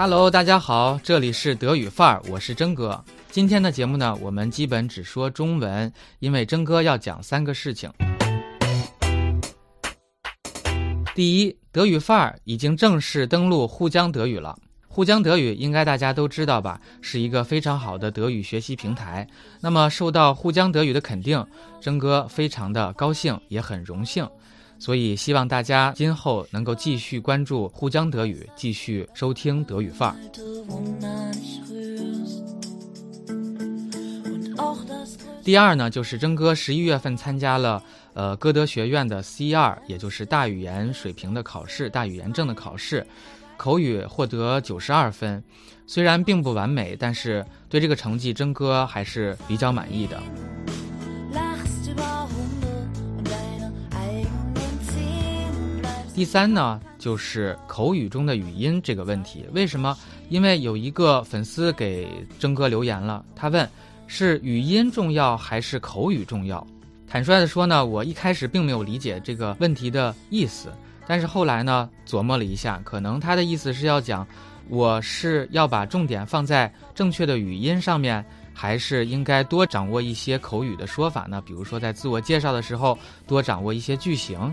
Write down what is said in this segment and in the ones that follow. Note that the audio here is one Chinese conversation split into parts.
Hello，大家好，这里是德语范儿，我是真哥。今天的节目呢，我们基本只说中文，因为真哥要讲三个事情。第一，德语范儿已经正式登陆沪江德语了。沪江德语应该大家都知道吧，是一个非常好的德语学习平台。那么受到沪江德语的肯定，真哥非常的高兴，也很荣幸。所以希望大家今后能够继续关注沪江德语，继续收听德语范儿。第二呢，就是真哥十一月份参加了呃歌德学院的 C 二，也就是大语言水平的考试，大语言证的考试。口语获得九十二分，虽然并不完美，但是对这个成绩，真哥还是比较满意的。第三呢，就是口语中的语音这个问题。为什么？因为有一个粉丝给征哥留言了，他问是语音重要还是口语重要？坦率的说呢，我一开始并没有理解这个问题的意思。但是后来呢，琢磨了一下，可能他的意思是要讲，我是要把重点放在正确的语音上面，还是应该多掌握一些口语的说法呢？比如说在自我介绍的时候多掌握一些句型。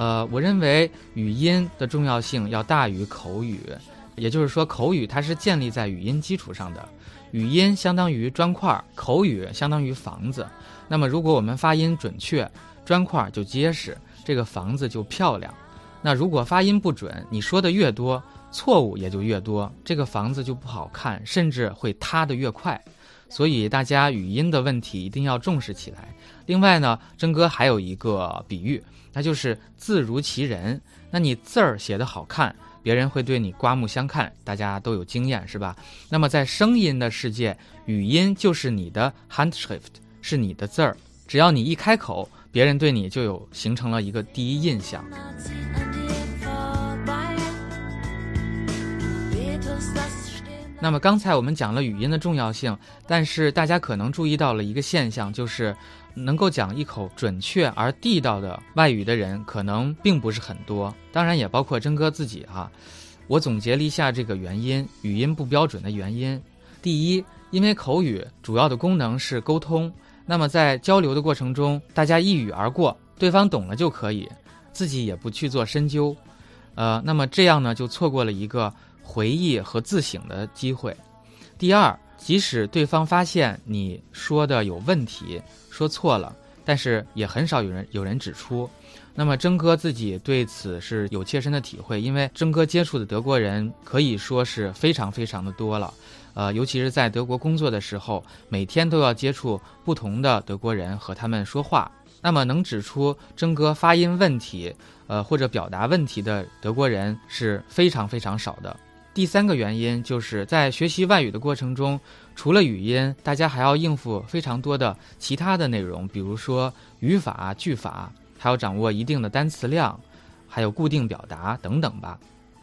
呃，我认为语音的重要性要大于口语，也就是说，口语它是建立在语音基础上的，语音相当于砖块，口语相当于房子。那么如果我们发音准确，砖块就结实。这个房子就漂亮，那如果发音不准，你说的越多，错误也就越多，这个房子就不好看，甚至会塌得越快。所以大家语音的问题一定要重视起来。另外呢，真哥还有一个比喻，那就是字如其人。那你字儿写得好看，别人会对你刮目相看，大家都有经验是吧？那么在声音的世界，语音就是你的 Handschrift，是你的字儿，只要你一开口。别人对你就有形成了一个第一印象。那么刚才我们讲了语音的重要性，但是大家可能注意到了一个现象，就是能够讲一口准确而地道的外语的人可能并不是很多，当然也包括真哥自己哈。我总结了一下这个原因，语音不标准的原因。第一，因为口语主要的功能是沟通。那么在交流的过程中，大家一语而过，对方懂了就可以，自己也不去做深究，呃，那么这样呢，就错过了一个回忆和自省的机会。第二，即使对方发现你说的有问题，说错了，但是也很少有人有人指出。那么征哥自己对此是有切身的体会，因为征哥接触的德国人可以说是非常非常的多了。呃，尤其是在德国工作的时候，每天都要接触不同的德国人和他们说话。那么能指出征哥发音问题，呃或者表达问题的德国人是非常非常少的。第三个原因就是在学习外语的过程中，除了语音，大家还要应付非常多的其他的内容，比如说语法、句法，还要掌握一定的单词量，还有固定表达等等吧。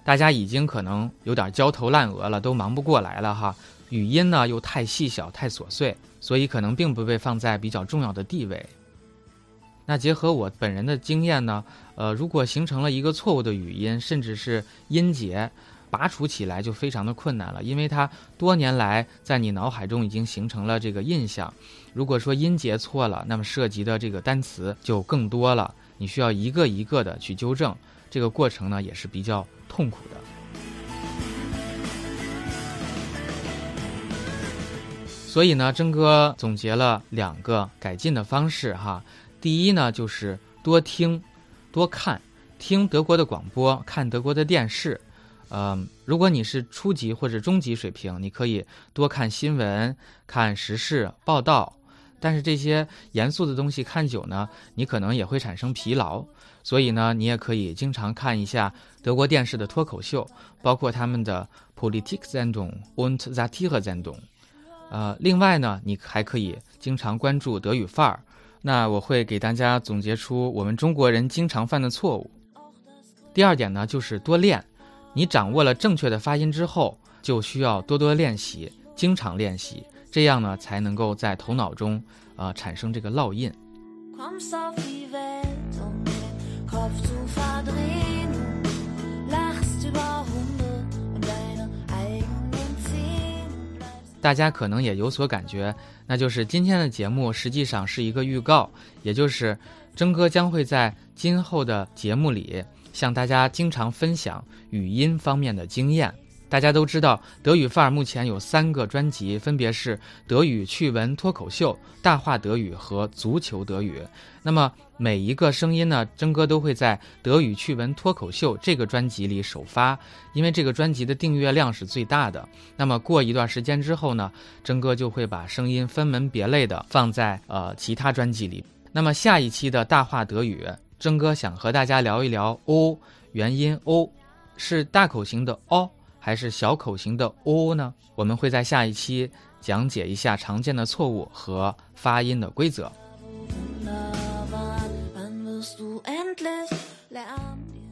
大家已经可能有点焦头烂额了，都忙不过来了哈。语音呢又太细小、太琐碎，所以可能并不被放在比较重要的地位。那结合我本人的经验呢，呃，如果形成了一个错误的语音，甚至是音节，拔除起来就非常的困难了，因为它多年来在你脑海中已经形成了这个印象。如果说音节错了，那么涉及的这个单词就更多了，你需要一个一个的去纠正。这个过程呢也是比较痛苦的，所以呢，真哥总结了两个改进的方式哈。第一呢，就是多听、多看，听德国的广播，看德国的电视。嗯，如果你是初级或者中级水平，你可以多看新闻、看时事报道。但是这些严肃的东西看久呢，你可能也会产生疲劳。所以呢，你也可以经常看一下德国电视的脱口秀，包括他们的 Politik Sendung und Satire Sendung。呃，另外呢，你还可以经常关注德语范儿。那我会给大家总结出我们中国人经常犯的错误。第二点呢，就是多练。你掌握了正确的发音之后，就需要多多练习，经常练习，这样呢，才能够在头脑中呃产生这个烙印。大家可能也有所感觉，那就是今天的节目实际上是一个预告，也就是征哥将会在今后的节目里向大家经常分享语音方面的经验。大家都知道，德语范儿目前有三个专辑，分别是德语趣闻脱口秀、大话德语和足球德语。那么每一个声音呢，征哥都会在德语趣闻脱口秀这个专辑里首发，因为这个专辑的订阅量是最大的。那么过一段时间之后呢，征哥就会把声音分门别类的放在呃其他专辑里。那么下一期的大话德语，征哥想和大家聊一聊 o 元音 o，是大口型的 o。还是小口型的 o 呢？我们会在下一期讲解一下常见的错误和发音的规则。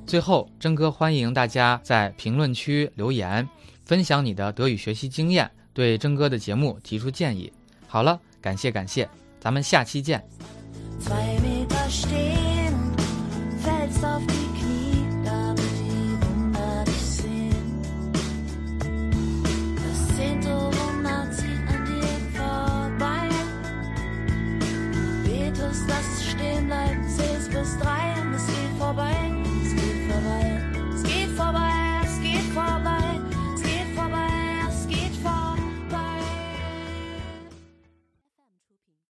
最后，真哥欢迎大家在评论区留言，分享你的德语学习经验，对真哥的节目提出建议。好了，感谢感谢，咱们下期见。fällst auf die Knie, damit die Wunder dich sehen. Das zehnte Wunder zieht an dir vorbei. Du betest, dass es stehen bleibt.